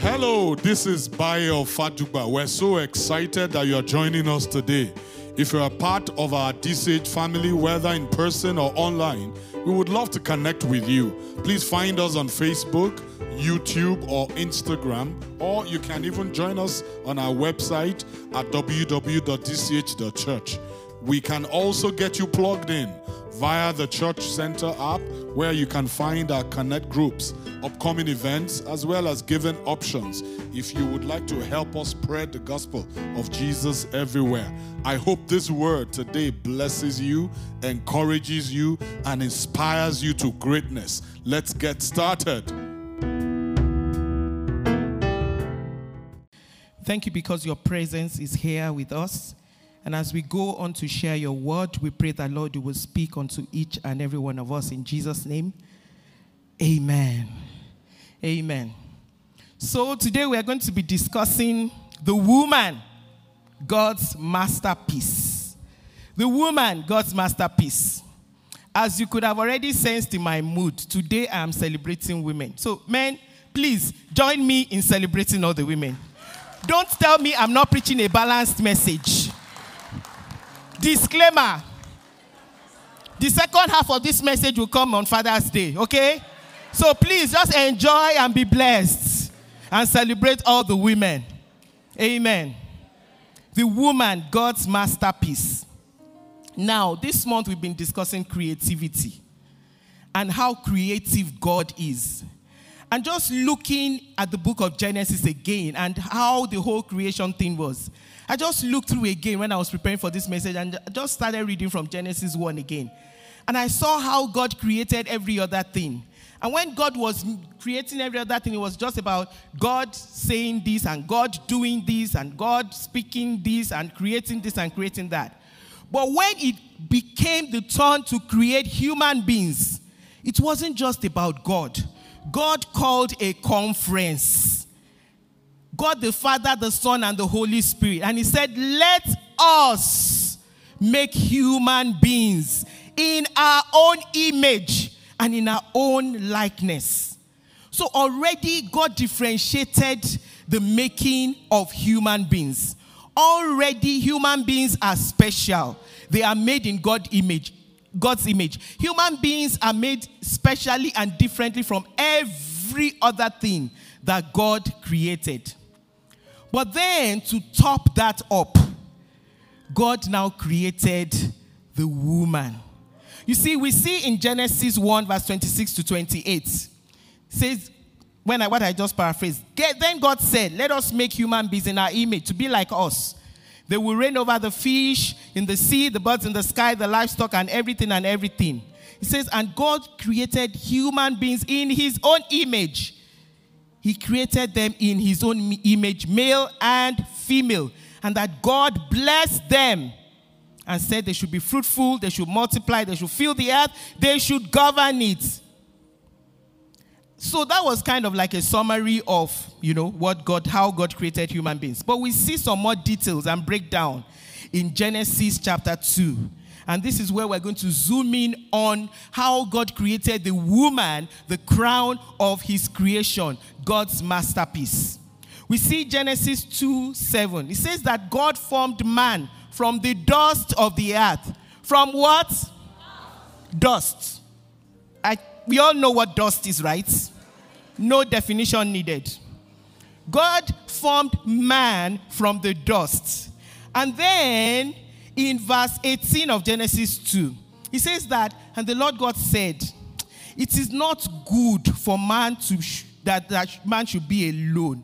Hello, this is Bayo Fadugba. We're so excited that you're joining us today. If you're a part of our DCH family, whether in person or online, we would love to connect with you. Please find us on Facebook, YouTube, or Instagram, or you can even join us on our website at www.dch.church. We can also get you plugged in via the Church Center app, where you can find our connect groups, upcoming events, as well as given options if you would like to help us spread the gospel of Jesus everywhere. I hope this word today blesses you, encourages you, and inspires you to greatness. Let's get started. Thank you because your presence is here with us. And as we go on to share your word, we pray that, Lord, you will speak unto each and every one of us in Jesus' name. Amen. Amen. So today we are going to be discussing the woman, God's masterpiece. The woman, God's masterpiece. As you could have already sensed in my mood, today I am celebrating women. So, men, please join me in celebrating all the women. Don't tell me I'm not preaching a balanced message. Disclaimer the second half of this message will come on Father's Day, okay? So please just enjoy and be blessed and celebrate all the women. Amen. The woman, God's masterpiece. Now, this month we've been discussing creativity and how creative God is. And just looking at the book of Genesis again and how the whole creation thing was. I just looked through again when I was preparing for this message and just started reading from Genesis 1 again. And I saw how God created every other thing. And when God was creating every other thing, it was just about God saying this and God doing this and God speaking this and creating this and creating that. But when it became the turn to create human beings, it wasn't just about God. God called a conference. God the Father, the Son, and the Holy Spirit. And He said, Let us make human beings in our own image and in our own likeness. So already God differentiated the making of human beings. Already human beings are special. They are made in God image, God's image. Human beings are made specially and differently from every other thing that God created. But then to top that up, God now created the woman. You see, we see in Genesis 1, verse 26 to 28, says, when I what I just paraphrased, then God said, Let us make human beings in our image to be like us. They will reign over the fish in the sea, the birds in the sky, the livestock, and everything and everything. He says, And God created human beings in his own image. He created them in his own image, male and female. And that God blessed them and said they should be fruitful, they should multiply, they should fill the earth, they should govern it. So that was kind of like a summary of, you know, what God, how God created human beings. But we see some more details and breakdown in Genesis chapter 2. And this is where we're going to zoom in on how God created the woman, the crown of his creation, God's masterpiece. We see Genesis 2 7. It says that God formed man from the dust of the earth. From what? Dust. I, we all know what dust is, right? No definition needed. God formed man from the dust. And then in verse 18 of Genesis 2, he says that, and the Lord God said, It is not good for man to sh- that, that man should be alone.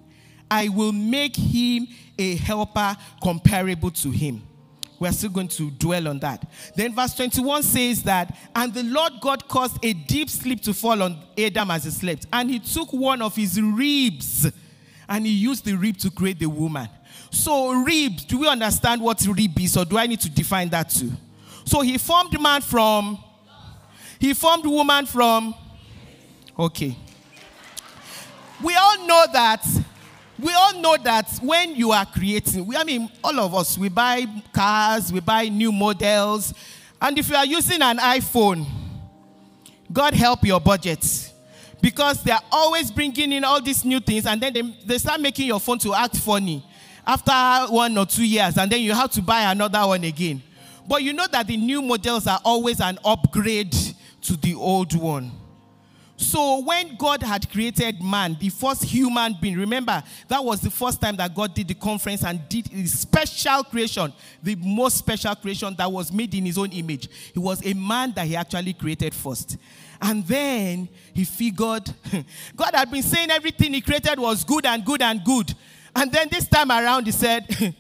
I will make him a helper comparable to him. We're still going to dwell on that. Then verse 21 says that, and the Lord God caused a deep sleep to fall on Adam as he slept. And he took one of his ribs and he used the rib to create the woman. So, ribs, do we understand what rib is, or do I need to define that too? So, he formed man from, he formed woman from, okay. We all know that we all know that when you are creating, we, I mean, all of us, we buy cars, we buy new models, and if you are using an iPhone, God help your budget. because they are always bringing in all these new things and then they, they start making your phone to act funny after one or two years and then you have to buy another one again. But you know that the new models are always an upgrade to the old one. So when God had created man, the first human being, remember that was the first time that God did the conference and did a special creation, the most special creation that was made in his own image. He was a man that he actually created first. And then he figured God had been saying everything he created was good and good and good. And then this time around he said,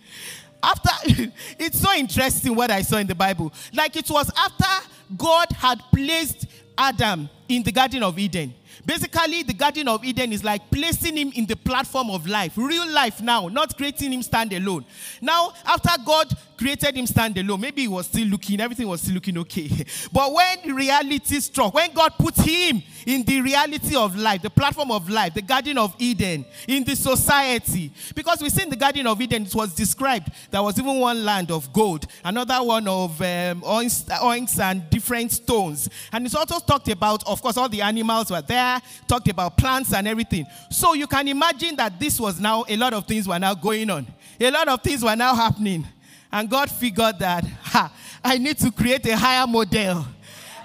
after it's so interesting what I saw in the Bible. Like it was after God had placed Adam in the Garden of Eden. Basically, the Garden of Eden is like placing him in the platform of life, real life now, not creating him stand alone. Now, after God created him stand alone, maybe he was still looking, everything was still looking okay. But when reality struck, when God put him in the reality of life, the platform of life, the Garden of Eden, in the society, because we see in the Garden of Eden, it was described there was even one land of gold, another one of um, onyx and different stones. And it's also talked about, of course, all the animals were there talked about plants and everything. So you can imagine that this was now, a lot of things were now going on. A lot of things were now happening. And God figured that, ha, I need to create a higher model.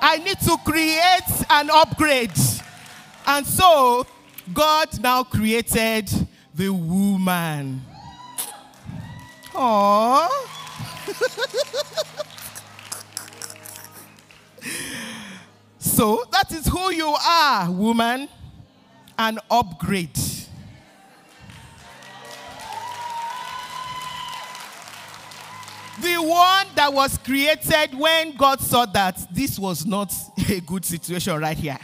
I need to create an upgrade. And so God now created the woman. Aww. So that is who you are, woman. An upgrade. That was created when God saw that this was not a good situation right here.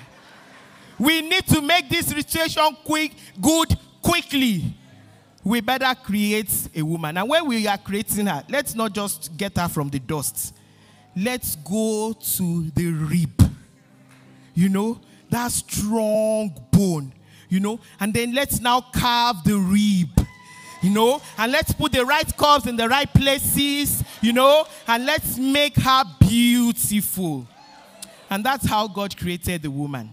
We need to make this situation quick, good, quickly. We better create a woman. And when we are creating her, let's not just get her from the dust. Let's go to the rib you know, that strong bone, you know, and then let's now carve the rib, you know, and let's put the right curves in the right places, you know, and let's make her beautiful. And that's how God created the woman.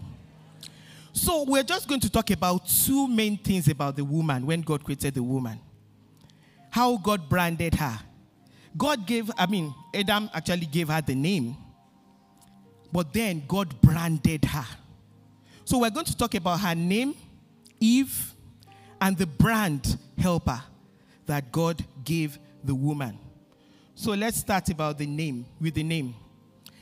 So we're just going to talk about two main things about the woman when God created the woman. How God branded her. God gave, I mean, Adam actually gave her the name. But then God branded her. So we're going to talk about her name, Eve, and the brand helper that God gave the woman. So let's start about the name with the name.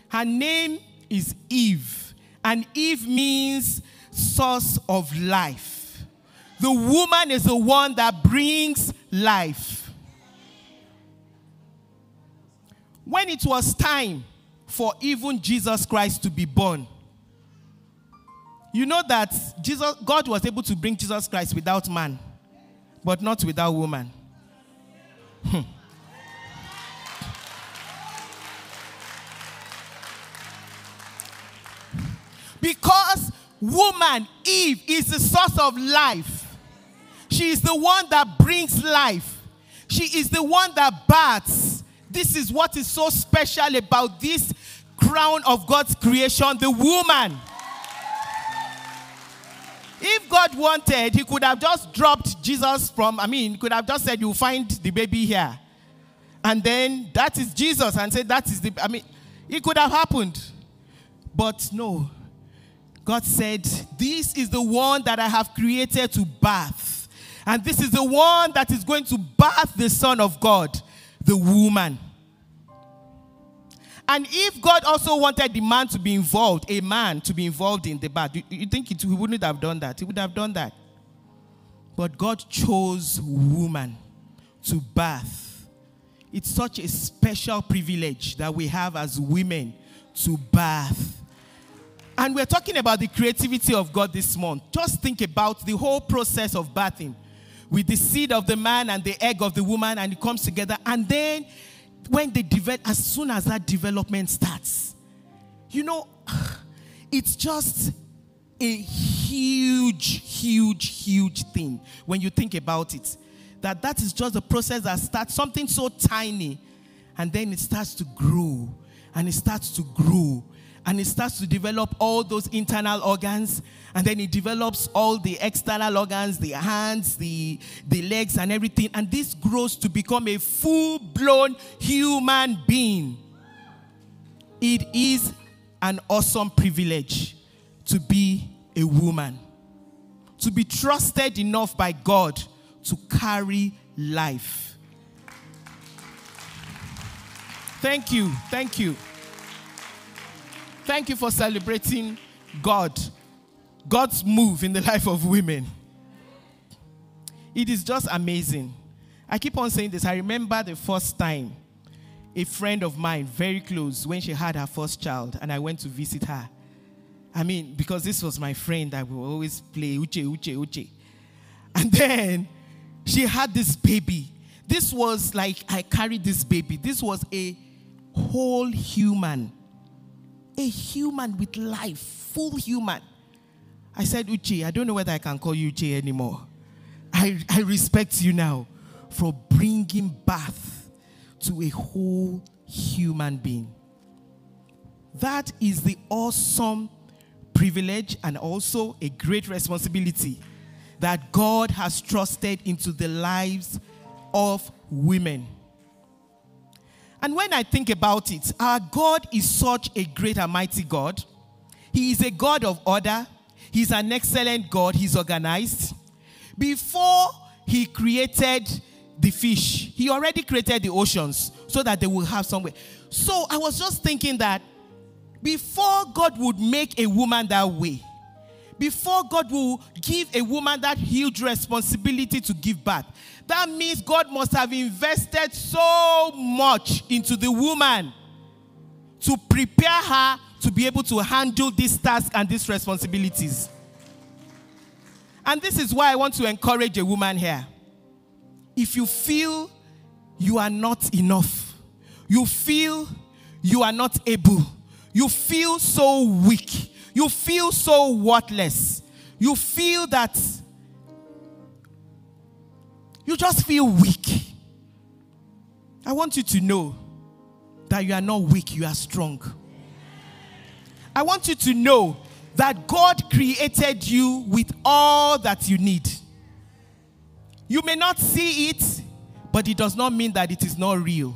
Her name is Eve, and Eve means source of life. The woman is the one that brings life. When it was time for even Jesus Christ to be born. You know that Jesus, God was able to bring Jesus Christ without man, but not without woman. Hmm. Because woman, Eve, is the source of life. She is the one that brings life. She is the one that births. This is what is so special about this crown of God's creation, the woman. If God wanted, he could have just dropped Jesus from, I mean, could have just said, You find the baby here. And then that is Jesus, and said, That is the, I mean, it could have happened. But no. God said, This is the one that I have created to birth. And this is the one that is going to birth the Son of God, the woman. And if God also wanted the man to be involved, a man to be involved in the bath, you, you think it, he wouldn't have done that? He would have done that. But God chose woman to bath. It's such a special privilege that we have as women to bath. And we're talking about the creativity of God this month. Just think about the whole process of bathing with the seed of the man and the egg of the woman, and it comes together. And then when they develop, as soon as that development starts, you know, it's just a huge, huge, huge thing when you think about it. That that is just a process that starts something so tiny, and then it starts to grow, and it starts to grow, and it starts to develop all those internal organs and then it develops all the external organs the hands the the legs and everything. And this grows to become a full-blown human being. It is an awesome privilege to be a woman to be trusted enough by god to carry life. Thank you thank you Thank you for celebrating God, God's move in the life of women. It is just amazing. I keep on saying this. I remember the first time a friend of mine, very close, when she had her first child, and I went to visit her. I mean, because this was my friend, I would always play Uche, Uche, Uche. And then she had this baby. This was like I carried this baby. This was a whole human a human with life, full human. I said, Uche, I don't know whether I can call you Uche anymore. I, I respect you now for bringing birth to a whole human being. That is the awesome privilege and also a great responsibility that God has trusted into the lives of women. And when I think about it, our God is such a great and mighty God. He is a God of order. He's an excellent God. He's organized. Before he created the fish, he already created the oceans so that they will have somewhere. So I was just thinking that before God would make a woman that way, before God will give a woman that huge responsibility to give birth, that means God must have invested so much into the woman to prepare her to be able to handle this task and these responsibilities. And this is why I want to encourage a woman here. If you feel you are not enough, you feel you are not able, you feel so weak, you feel so worthless, you feel that you just feel weak. I want you to know that you are not weak, you are strong. I want you to know that God created you with all that you need. You may not see it, but it does not mean that it is not real.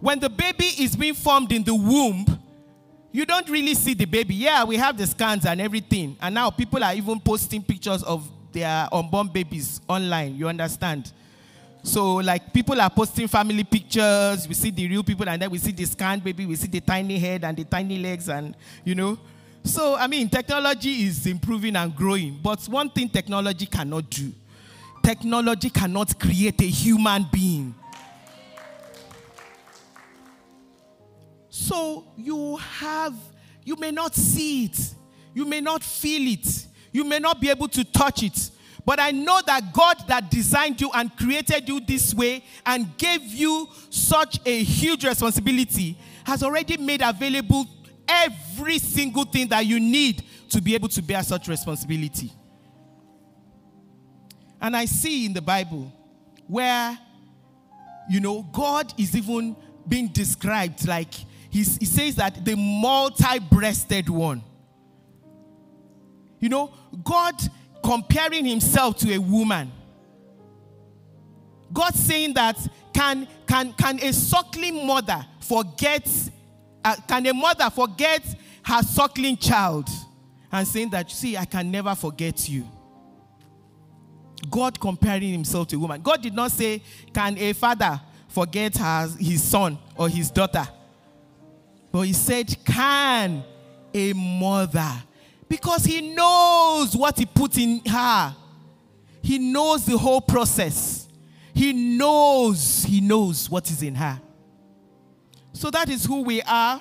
When the baby is being formed in the womb, you don't really see the baby. Yeah, we have the scans and everything. And now people are even posting pictures of their unborn babies online. You understand? So, like, people are posting family pictures. We see the real people, and then we see the scanned baby. We see the tiny head and the tiny legs, and you know. So, I mean, technology is improving and growing. But one thing technology cannot do technology cannot create a human being. So, you have, you may not see it, you may not feel it, you may not be able to touch it, but I know that God that designed you and created you this way and gave you such a huge responsibility has already made available every single thing that you need to be able to bear such responsibility. And I see in the Bible where, you know, God is even being described like he says that the multi breasted one. You know, God comparing himself to a woman. God saying that can, can, can a suckling mother forget, uh, can a mother forget her suckling child? And saying that, see, I can never forget you. God comparing himself to a woman. God did not say, can a father forget her, his son or his daughter? But he said, can a mother because he knows what he put in her. He knows the whole process. He knows, he knows what is in her. So that is who we are.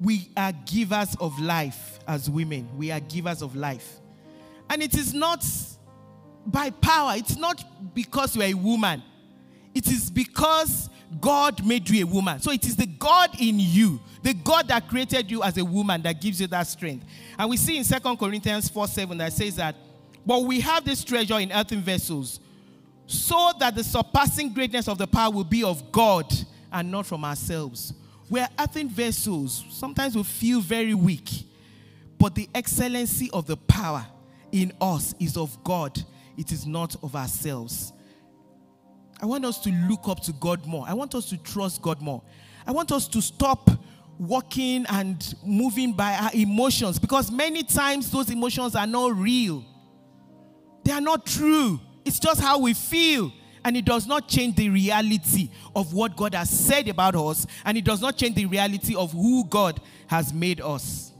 We are givers of life as women. We are givers of life. And it is not by power, it's not because you are a woman. It is because God made you a woman. So it is the God in you, the God that created you as a woman that gives you that strength. And we see in Second Corinthians 4 7 that says that, but we have this treasure in earthen vessels, so that the surpassing greatness of the power will be of God and not from ourselves. We're earthen vessels. Sometimes we feel very weak. But the excellency of the power in us is of God, it is not of ourselves. I want us to look up to God more. I want us to trust God more. I want us to stop walking and moving by our emotions because many times those emotions are not real. They are not true. It's just how we feel. And it does not change the reality of what God has said about us. And it does not change the reality of who God has made us.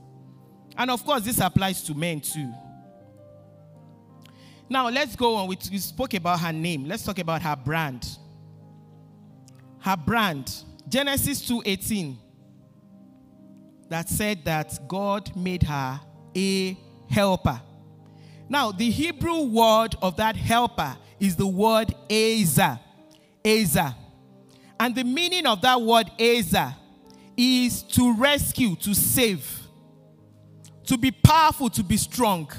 And of course, this applies to men too. Now, let's go on. We, we spoke about her name. Let's talk about her brand. Her brand. Genesis 2:18 that said that God made her a helper. Now, the Hebrew word of that helper is the word Ezer. Ezer. And the meaning of that word Ezer is to rescue, to save, to be powerful, to be strong.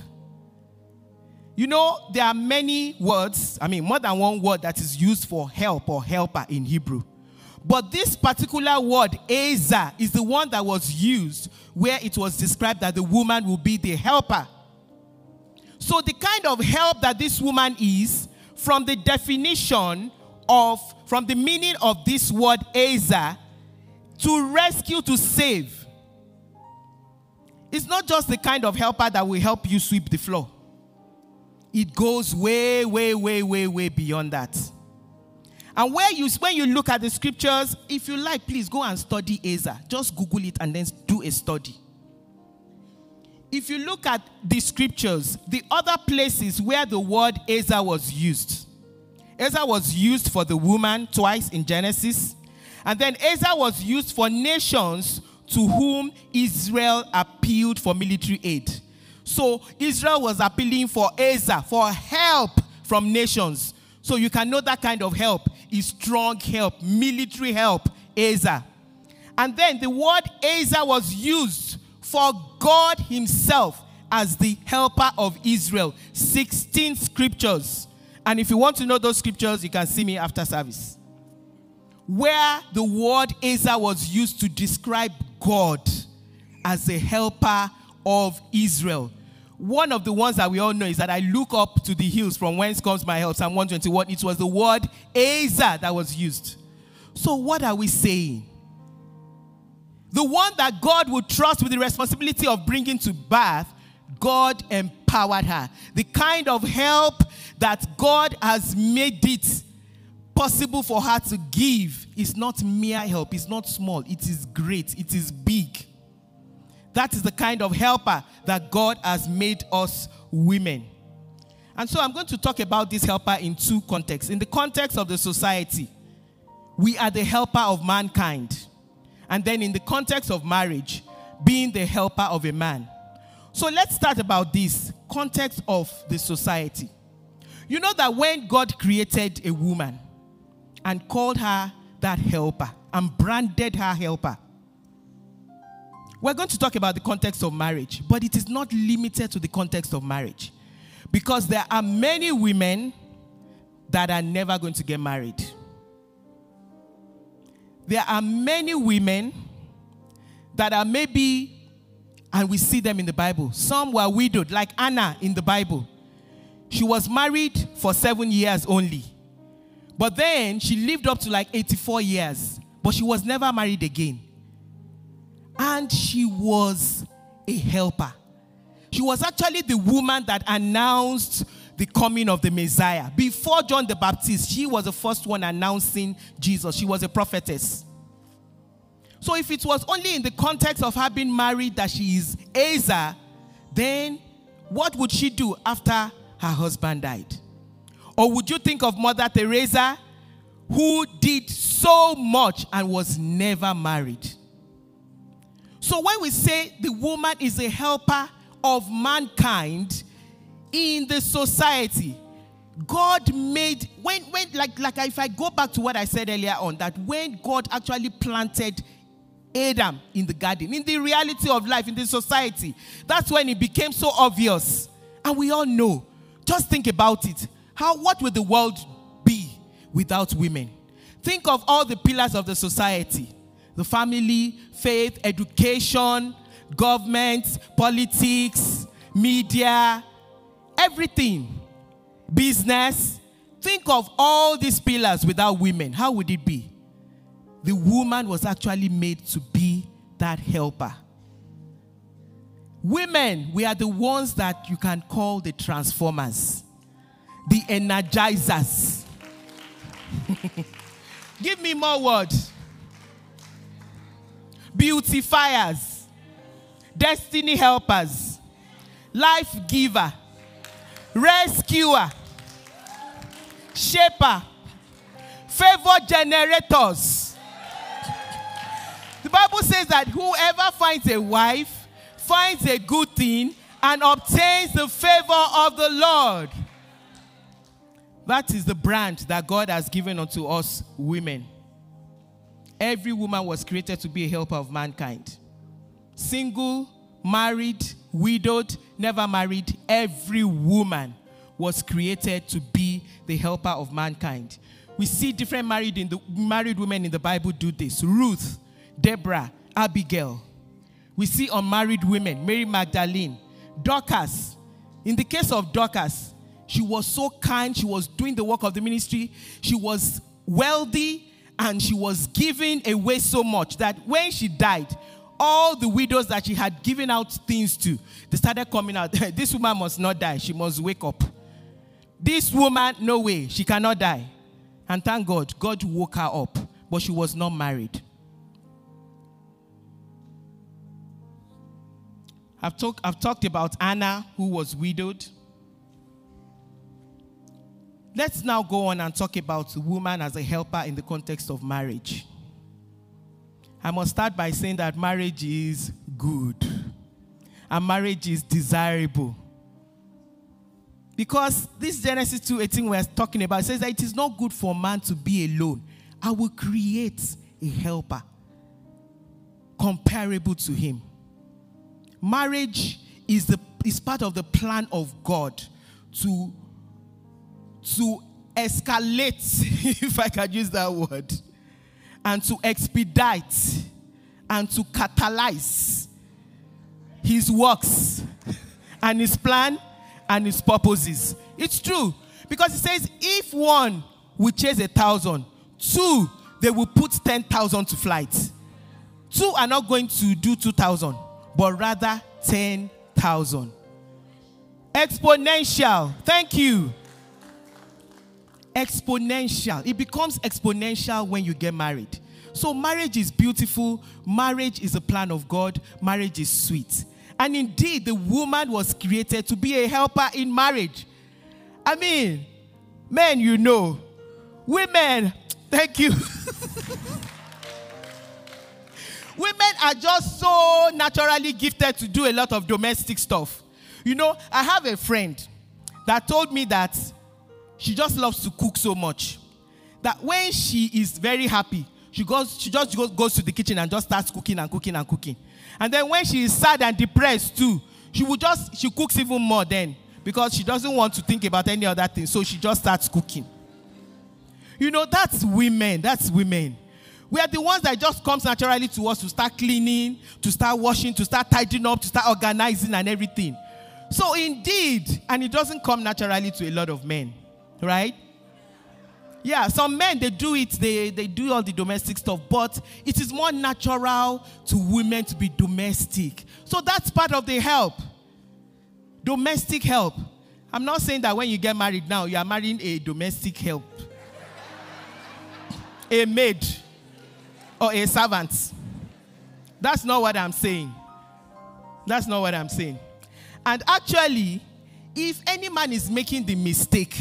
You know, there are many words, I mean, more than one word that is used for help or helper in Hebrew. But this particular word, Ezer, is the one that was used where it was described that the woman will be the helper. So, the kind of help that this woman is, from the definition of, from the meaning of this word Ezer, to rescue, to save. It's not just the kind of helper that will help you sweep the floor, it goes way, way, way, way, way beyond that. And where you, when you look at the scriptures, if you like, please go and study Ezer. Just Google it and then do a study if you look at the scriptures, the other places where the word Ezer was used, Ezer was used for the woman twice in Genesis, and then Ezer was used for nations to whom Israel appealed for military aid. So Israel was appealing for Ezer for help from nations. So you can know that kind of help is strong help, military help, Ezer. And then the word Ezer was used for God Himself as the helper of Israel. 16 scriptures. And if you want to know those scriptures, you can see me after service. Where the word Ezer was used to describe God as the helper of Israel. One of the ones that we all know is that I look up to the hills from whence comes my help. Psalm 121. It was the word Ezer that was used. So, what are we saying? The one that God would trust with the responsibility of bringing to birth, God empowered her. The kind of help that God has made it possible for her to give is not mere help, it's not small, it is great, it is big. That is the kind of helper that God has made us women. And so I'm going to talk about this helper in two contexts. In the context of the society, we are the helper of mankind and then in the context of marriage, being the helper of a man. So let's start about this context of the society. You know that when God created a woman and called her that helper and branded her helper, we're going to talk about the context of marriage, but it is not limited to the context of marriage. Because there are many women that are never going to get married. There are many women that are maybe, and we see them in the Bible. Some were widowed, like Anna in the Bible. She was married for seven years only. But then she lived up to like 84 years, but she was never married again. And she was a helper. She was actually the woman that announced the coming of the Messiah. Before John the Baptist, she was the first one announcing Jesus. She was a prophetess. So if it was only in the context of her being married that she is Ezer, then what would she do after her husband died? Or would you think of Mother Teresa, who did so much and was never married? So when we say the woman is a helper of mankind, in the society, God made when when like like if I go back to what I said earlier on that when God actually planted Adam in the garden, in the reality of life, in the society, that's when it became so obvious. And we all know. Just think about it. How what would the world be without women? Think of all the pillars of the society the family, faith, education, government, politics, media, everything, business. Think of all these pillars without women. How would it be? The woman was actually made to be that helper. Women, we are the ones that you can call the transformers, the energizers. Give me more words. Beautifiers, destiny helpers, life giver, rescuer, shaper, favor generators. The Bible says that whoever finds a wife finds a good thing and obtains the favor of the Lord. That is the brand that God has given unto us women. Every woman was created to be a helper of mankind. Single, married, widowed, never married, every woman was created to be the helper of mankind. We see different married in the married women in the Bible do this. Ruth, Deborah, Abigail. We see unmarried women, Mary Magdalene, Dorcas. In the case of Dorcas, she was so kind, she was doing the work of the ministry, she was wealthy, and she was giving away so much that when she died, all the widows that she had given out things to, they started coming out. this woman must not die, she must wake up. This woman, no way, she cannot die. And thank God, God woke her up, but she was not married. I've, talk, I've talked about Anna, who was widowed. Let's now go on and talk about woman as a helper in the context of marriage. I must start by saying that marriage is good and marriage is desirable. Because this Genesis 2:18 we're talking about says that it is not good for man to be alone. I will create a helper comparable to him. Marriage is, the, is part of the plan of God to, to escalate, if I can use that word, and to expedite and to catalyze his works and his plan and his purposes. It's true. Because it says, if one will chase a thousand, two, they will put 10,000 to flight. Two are not going to do 2,000 but rather 10,000. Exponential. Thank you. Exponential. It becomes exponential when you get married. So, marriage is beautiful. Marriage is a plan of God. Marriage is sweet. And indeed, the woman was created to be a helper in marriage. I mean, men, you know, women, thank you. Women are just so naturally gifted to do a lot of domestic stuff. You know, I have a friend that told me that she just loves to cook so much that when she is very happy, she goes, she just goes, goes to the kitchen and just starts cooking and cooking and cooking. And then when she is sad and depressed too, she will just she cooks even more then because she doesn't want to think about any other thing. So she just starts cooking. You know, that's women. That's women. We are the ones that just comes naturally to us to start cleaning, to start washing, to start tidying up, to start organizing and everything. So indeed, and it doesn't come naturally to a lot of men, right? Yeah, some men they do it, they, they do all the domestic stuff, but it is more natural to women to be domestic. So that's part of the help. Domestic help. I'm not saying that when you get married now, you are marrying a domestic help. a maid or a servant. That's not what I'm saying. That's not what I'm saying. And actually, if any man is making the mistake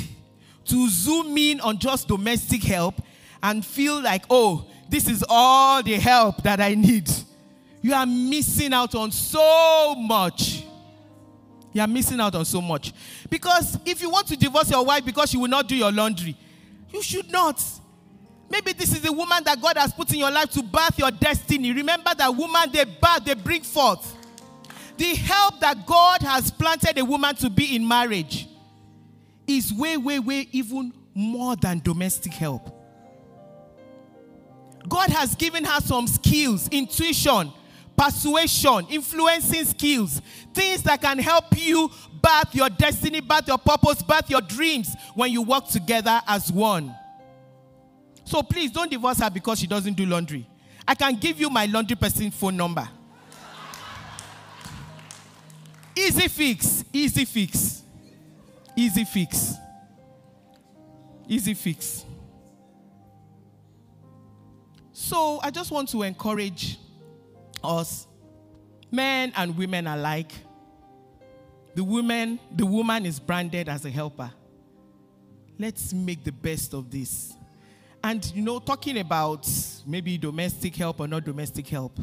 to zoom in on just domestic help and feel like, oh, this is all the help that I need, you are missing out on so much. You are missing out on so much. Because if you want to divorce your wife because she will not do your laundry, you should not. Maybe this is the woman that God has put in your life to birth your destiny. Remember that woman they birth, they bring forth. The help that God has planted a woman to be in marriage is way, way, way even more than domestic help. God has given her some skills, intuition, persuasion, influencing skills, things that can help you birth your destiny, birth your purpose, birth your dreams when you work together as one. So please don't divorce her because she doesn't do laundry. I can give you my laundry person phone number. Easy fix, easy fix, easy fix, easy fix. So I just want to encourage us, men and women alike. The woman, the woman is branded as a helper. Let's make the best of this. And you know, talking about maybe domestic help or not domestic help.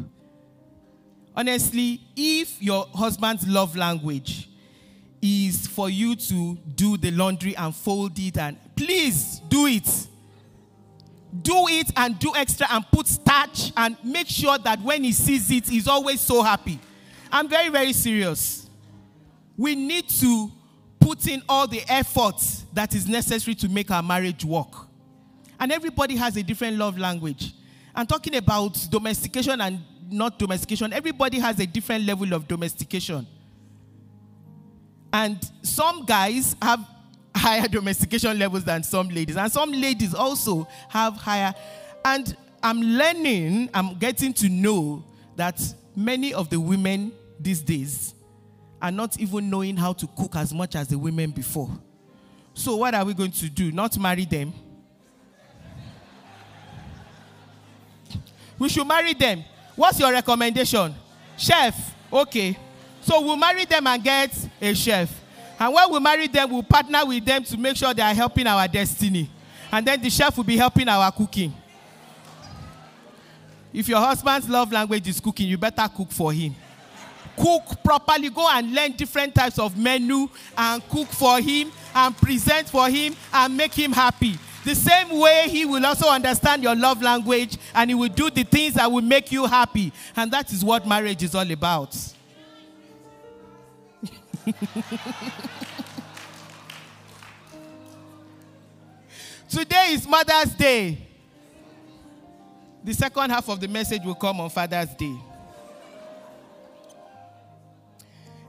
Honestly, if your husband's love language is for you to do the laundry and fold it and please do it. Do it and do extra and put starch and make sure that when he sees it, he's always so happy. I'm very, very serious. We need to put in all the effort that is necessary to make our marriage work. And everybody has a different love language. And talking about domestication and not domestication, everybody has a different level of domestication. And some guys have higher domestication levels than some ladies. And some ladies also have higher. And I'm learning, I'm getting to know that many of the women these days are not even knowing how to cook as much as the women before. So, what are we going to do? Not marry them? We should marry them. What's your recommendation? Chef. Okay. So we'll marry them and get a chef. And when we marry them, we'll partner with them to make sure they are helping our destiny. And then the chef will be helping our cooking. If your husband's love language is cooking, you better cook for him. Cook properly. Go and learn different types of menu and cook for him and present for him and make him happy. The same way he will also understand your love language and he will do the things that will make you happy. And that is what marriage is all about. Today is Mother's Day. The second half of the message will come on Father's Day.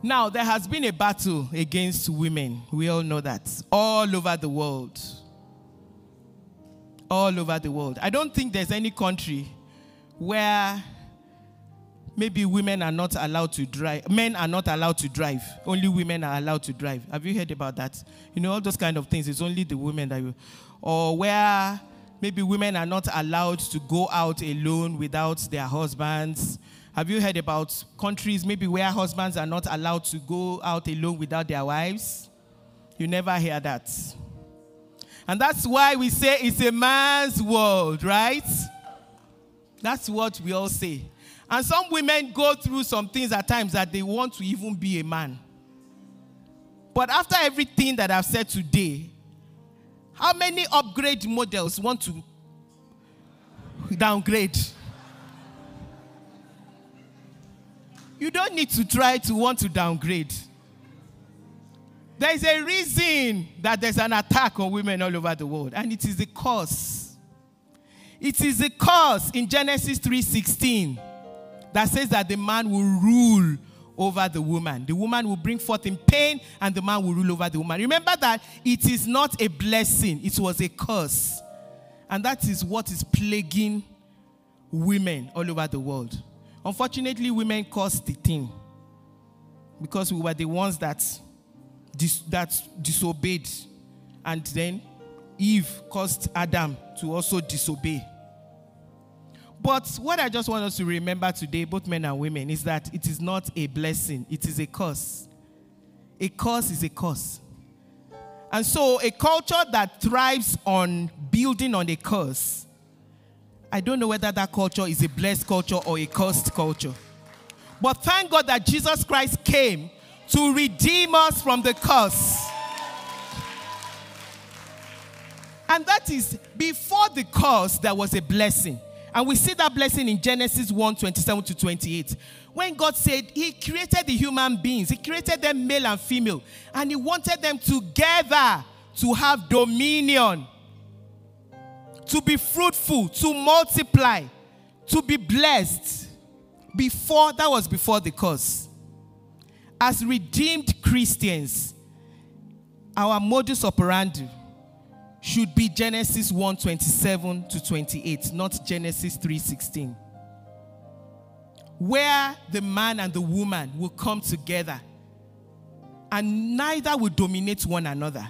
Now, there has been a battle against women. We all know that. All over the world all over the world. I don't think there's any country where maybe women are not allowed to drive, men are not allowed to drive. Only women are allowed to drive. Have you heard about that? You know, all those kind of things. It's only the women that you, or where maybe women are not allowed to go out alone without their husbands. Have you heard about countries maybe where husbands are not allowed to go out alone without their wives? You never hear that. And that's why we say it's a man's world, right? That's what we all say. And some women go through some things at times that they want to even be a man. But after everything that I've said today, how many upgrade models want to downgrade? You don't need to try to want to downgrade. There is a reason that there's an attack on women all over the world, and it is a cause. It is a cause in Genesis 3:16 that says that the man will rule over the woman. The woman will bring forth in pain, and the man will rule over the woman. Remember that it is not a blessing, it was a curse. And that is what is plaguing women all over the world. Unfortunately, women caused the thing because we were the ones that dis- that disobeyed. And then Eve caused Adam to also disobey. But what I just want us to remember today, both men and women, is that it is not a blessing, it is a curse. A curse is a curse. And so, a culture that thrives on building on a curse, I don't know whether that culture is a blessed culture or a cursed culture. But thank God that Jesus Christ came to redeem us from the curse. And that is before the curse, there was a blessing. And we see that blessing in Genesis 1 27 to 28. When God said He created the human beings, He created them male and female, and He wanted them together to have dominion. to be fruitful, to multiply, to be blessed. Before, that was before the curse. As redeemed Christians, our modus operandi should be Genesis 1 27 to 28, not Genesis 3 16. Where the man and the woman will come together and neither will dominate one another,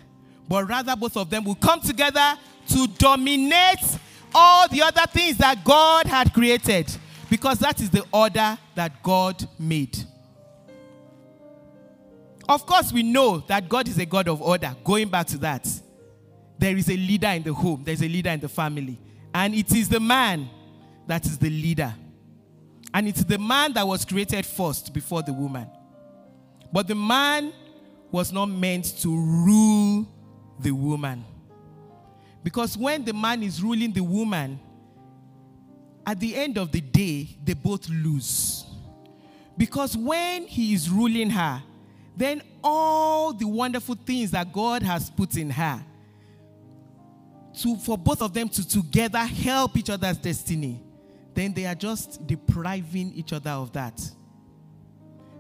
but rather both of them will come together to dominate all the other things that God had created because that is the order that God made. Of course, we know that God is a God of order. Going back to that, there is a leader in the home, there's a leader in the family, and it is the man that is the leader. And it's the man that was created first before the woman. But the man was not meant to rule the woman. Because when the man is ruling the woman, at the end of the day, they both lose. Because when he is ruling her, then all the wonderful things that God has put in her, to, for both of them to together help each other's destiny, then they are just depriving each other of that.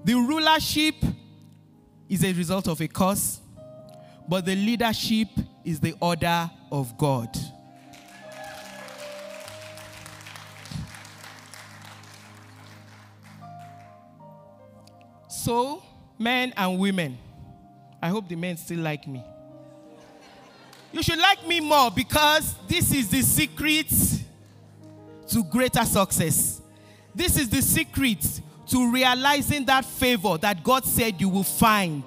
The rulership is a result of a curse, but the leadership is the order of God. So, men and women, I hope the men still like me. You should like me more because this is the secret to greater success. This is the secret to realizing that favor that God said you will find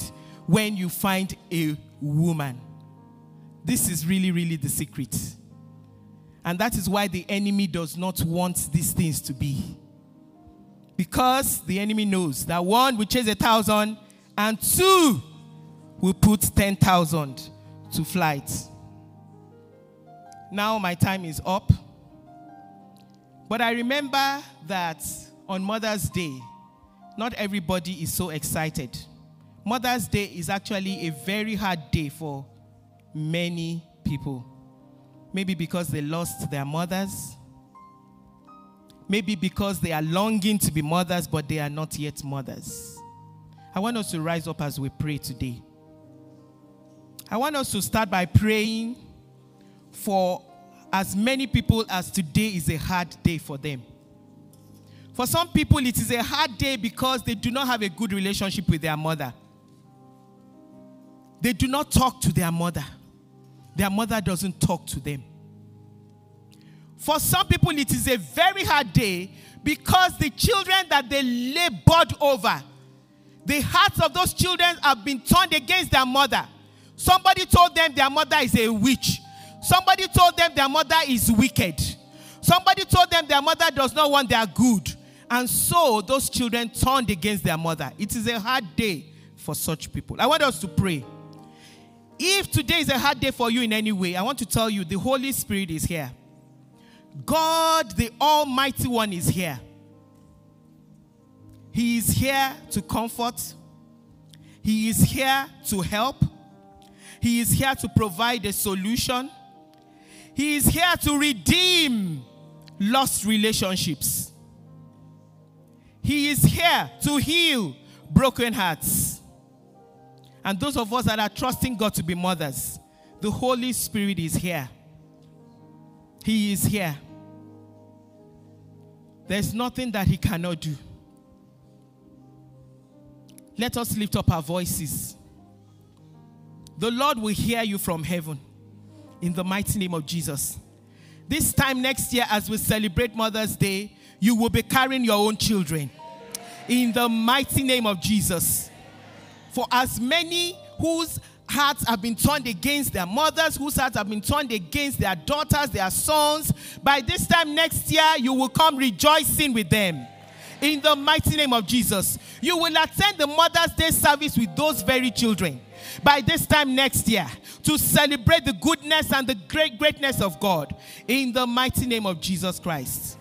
when you find a woman. This is really, really the secret. And that is why the enemy does not want these things to be. Because the enemy knows that one will chase a thousand, and two will put 10,000 to flight. Now my time is up. But I remember that on Mother's Day, not everybody is so excited. Mother's Day is actually a very hard day for many people. Maybe because they lost their mothers. Maybe because they are longing to be mothers, but they are not yet mothers. I want us to rise up as we pray today. I want us to start by praying for as many people as today is a hard day for them. For some people, it is a hard day because they do not have a good relationship with their mother. They do not talk to their mother. Their mother doesn't talk to them. For some people, it is a very hard day because the children that they labored over, the hearts of those children have been turned against their mother. Somebody told them their mother is a witch. Somebody told them their mother is wicked. Somebody told them their mother does not want their good. And so those children turned against their mother. It is a hard day for such people. I want us to pray. If today is a hard day for you in any way, I want to tell you the Holy Spirit is here. God, the Almighty One, is here. He is here to comfort, He is here to help, He is here to provide a solution, He is here to redeem lost relationships. He is here to heal broken hearts. And those of us that are trusting God to be mothers, the Holy Spirit is here. He is here. There's nothing that He cannot do. Let us lift up our voices. The Lord will hear you from heaven in the mighty name of Jesus. This time next year, as we celebrate Mother's Day, you will be carrying your own children in the mighty name of Jesus. For as many whose hearts have been turned against their mothers, whose hearts have been turned against their daughters, their sons, by this time next year, you will come rejoicing with them. In the mighty name of Jesus, you will attend the Mother's Day service with those very children by this time next year to celebrate the goodness and the great greatness of God in the mighty name of Jesus Christ.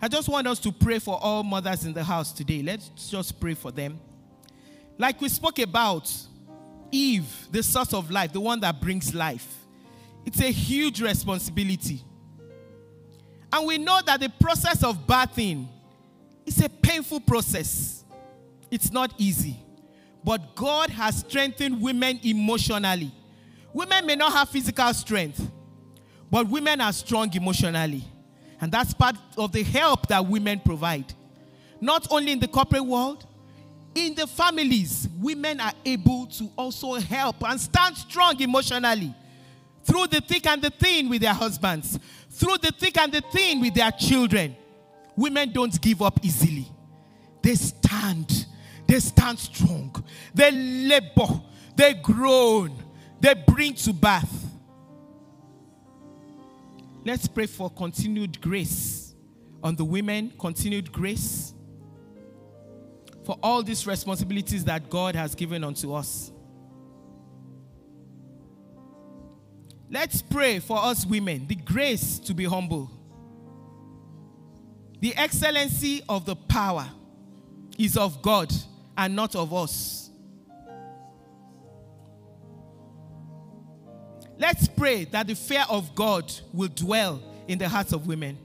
I just want us to pray for all mothers in the house today. Let's just pray for them. Like we spoke about, Eve, the source of life, the one that brings life. It's a huge responsibility. And we know that the process of birthing is a painful process. It's not easy. But God has strengthened women emotionally. Women may not have physical strength, but women are strong emotionally. And that's part of the help that women provide. Not only in the corporate world, in the families, women are able to also help and stand strong emotionally through the thick and the thin with their husbands, through the thick and the thin with their children. Women don't give up easily. They stand. They stand strong. They labor. They groan. They bring to birth. Let's pray for continued grace on the women, continued grace for all these responsibilities that God has given unto us. Let's pray for us women the grace to be humble. The excellency of the power is of God and not of us. Let's pray that the fear of God will dwell in the hearts of women.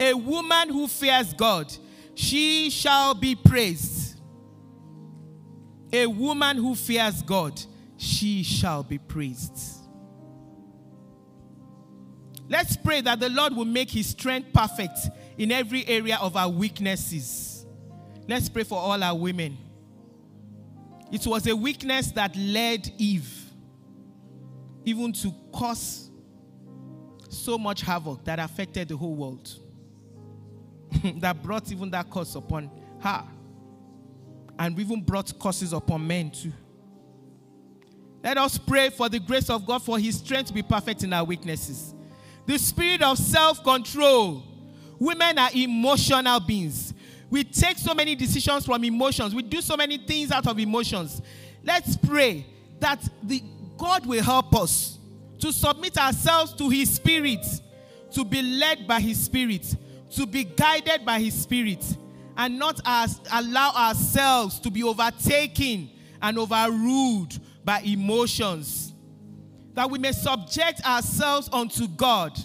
A woman who fears God, she shall be praised. A woman who fears God, she shall be praised. Let's pray that the Lord will make his strength perfect in every area of our weaknesses. Let's pray for all our women. It was a weakness that led Eve even to cause so much havoc that affected the whole world, that brought even that curse upon her, and even brought curses upon men too. Let us pray for the grace of God for his strength to be perfect in our weaknesses. The spirit of self control. Women are emotional beings. We take so many decisions from emotions, we do so many things out of emotions. Let's pray that the God will help us to submit ourselves to His Spirit, to be led by His Spirit, to be guided by His Spirit, and not as, allow ourselves to be overtaken and overruled by emotions. That we may subject ourselves unto God.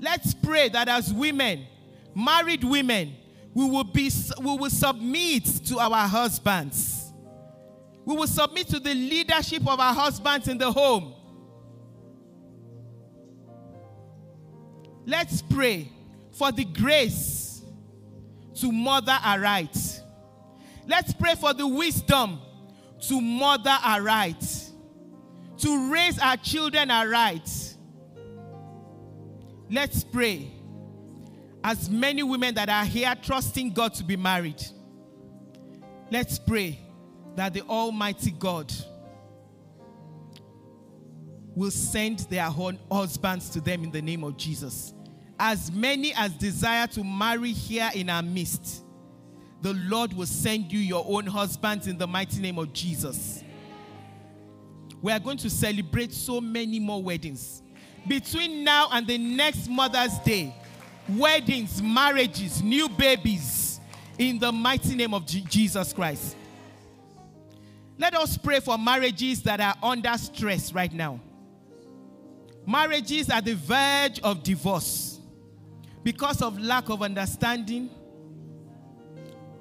Let's pray that as women, married women, we will, be, we will submit to our husbands we will submit to the leadership of our husbands in the home. Let's pray for the grace to mother aright. Let's pray for the wisdom to mother aright, to raise our children aright. Let's pray. As many women that are here trusting God to be married, let's pray that the Almighty God will send their own husbands to them in the name of Jesus. As many as desire to marry here in our midst, the Lord will send you your own husbands in the mighty name of Jesus. We are going to celebrate so many more weddings. Between now and the next Mother's Day, weddings, marriages, new babies, in the mighty name of Jesus Christ. Let us pray for marriages that are under stress right now. Marriages at the verge of divorce because of lack of understanding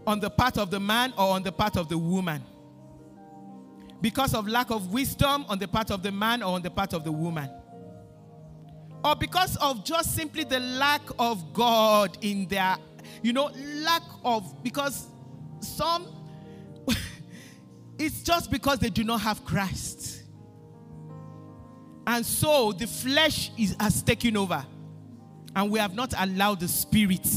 on the part of the man or on the part of the woman. Because of lack of wisdom on the part of the man or on the part of the woman. Or because of just simply the lack of God in their, you know, lack of, because some it's just because they do not have Christ. And so the flesh is, has taken over. And we have not allowed the spirit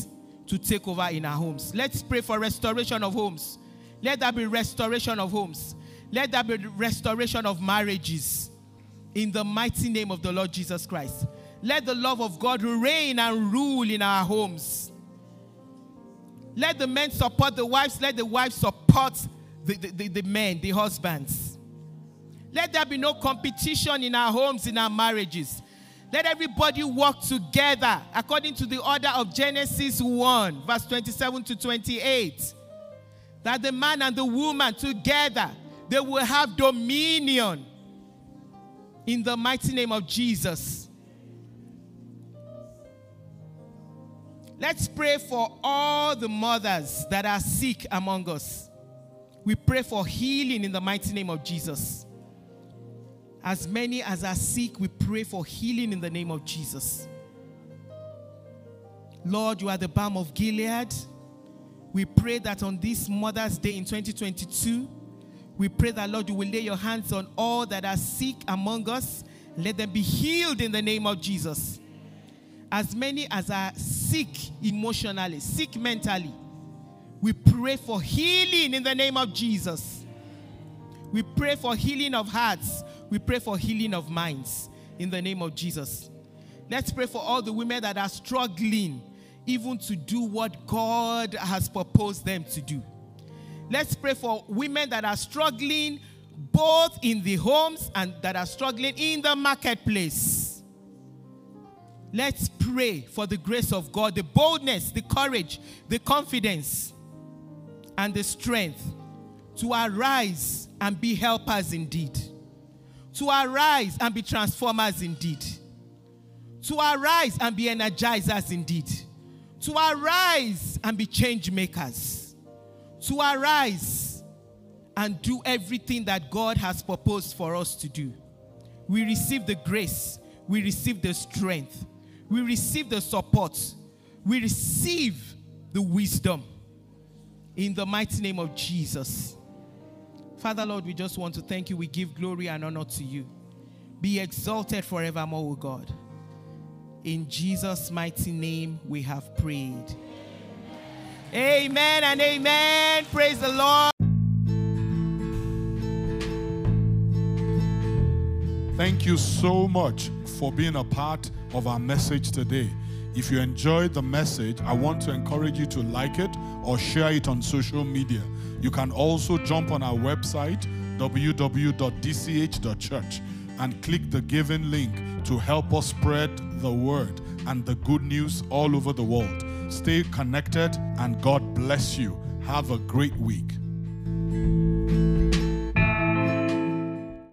to take over in our homes. Let's pray for restoration of homes. Let there be restoration of homes. Let there be restoration of marriages. In the mighty name of the Lord Jesus Christ. Let the love of God reign and rule in our homes. Let the men support the wives. Let the wives support the, the, the, men, the husbands. Let there be no competition in our homes, in our marriages. Let everybody work together according to the order of Genesis 1, verse 27 to 28. That the man and the woman together, they will have dominion in the mighty name of Jesus. Let's pray for all the mothers that are sick among us. We pray for healing in the mighty name of Jesus. As many as are sick, we pray for healing in the name of Jesus. Lord, you are the balm of Gilead. We pray that on this Mother's Day in 2022, we pray that, Lord, you will lay your hands on all that are sick among us. Let them be healed in the name of Jesus. As many as are sick emotionally, sick mentally, we pray for healing in the name of Jesus. We pray for healing of hearts. We pray for healing of minds in the name of Jesus. Let's pray for all the women that are struggling even to do what God has proposed them to do. Let's pray for women that are struggling both in the homes and that are struggling in the marketplace. Let's pray for the grace of God, the boldness, the courage, the confidence, and the strength to arise and be helpers indeed. To arise and be transformers indeed. To arise and be energizers indeed to arise and be change makers, to arise and do everything that God has proposed for us to do. We receive the grace, we receive the strength, we receive the support, we receive the wisdom in the mighty name of Jesus. Father, Lord, we just want to thank you. We give glory and honor to you. Be exalted forevermore, O God. In Jesus' mighty name, we have prayed. Amen and amen. Praise the Lord. Thank you so much for being a part of our message today. If you enjoyed the message, I want to encourage you to like it or share it on social media. You can also jump on our website, www.dch.church, and click the given link to help us spread the word and the good news all over the world. Stay connected and God bless you. Have a great week.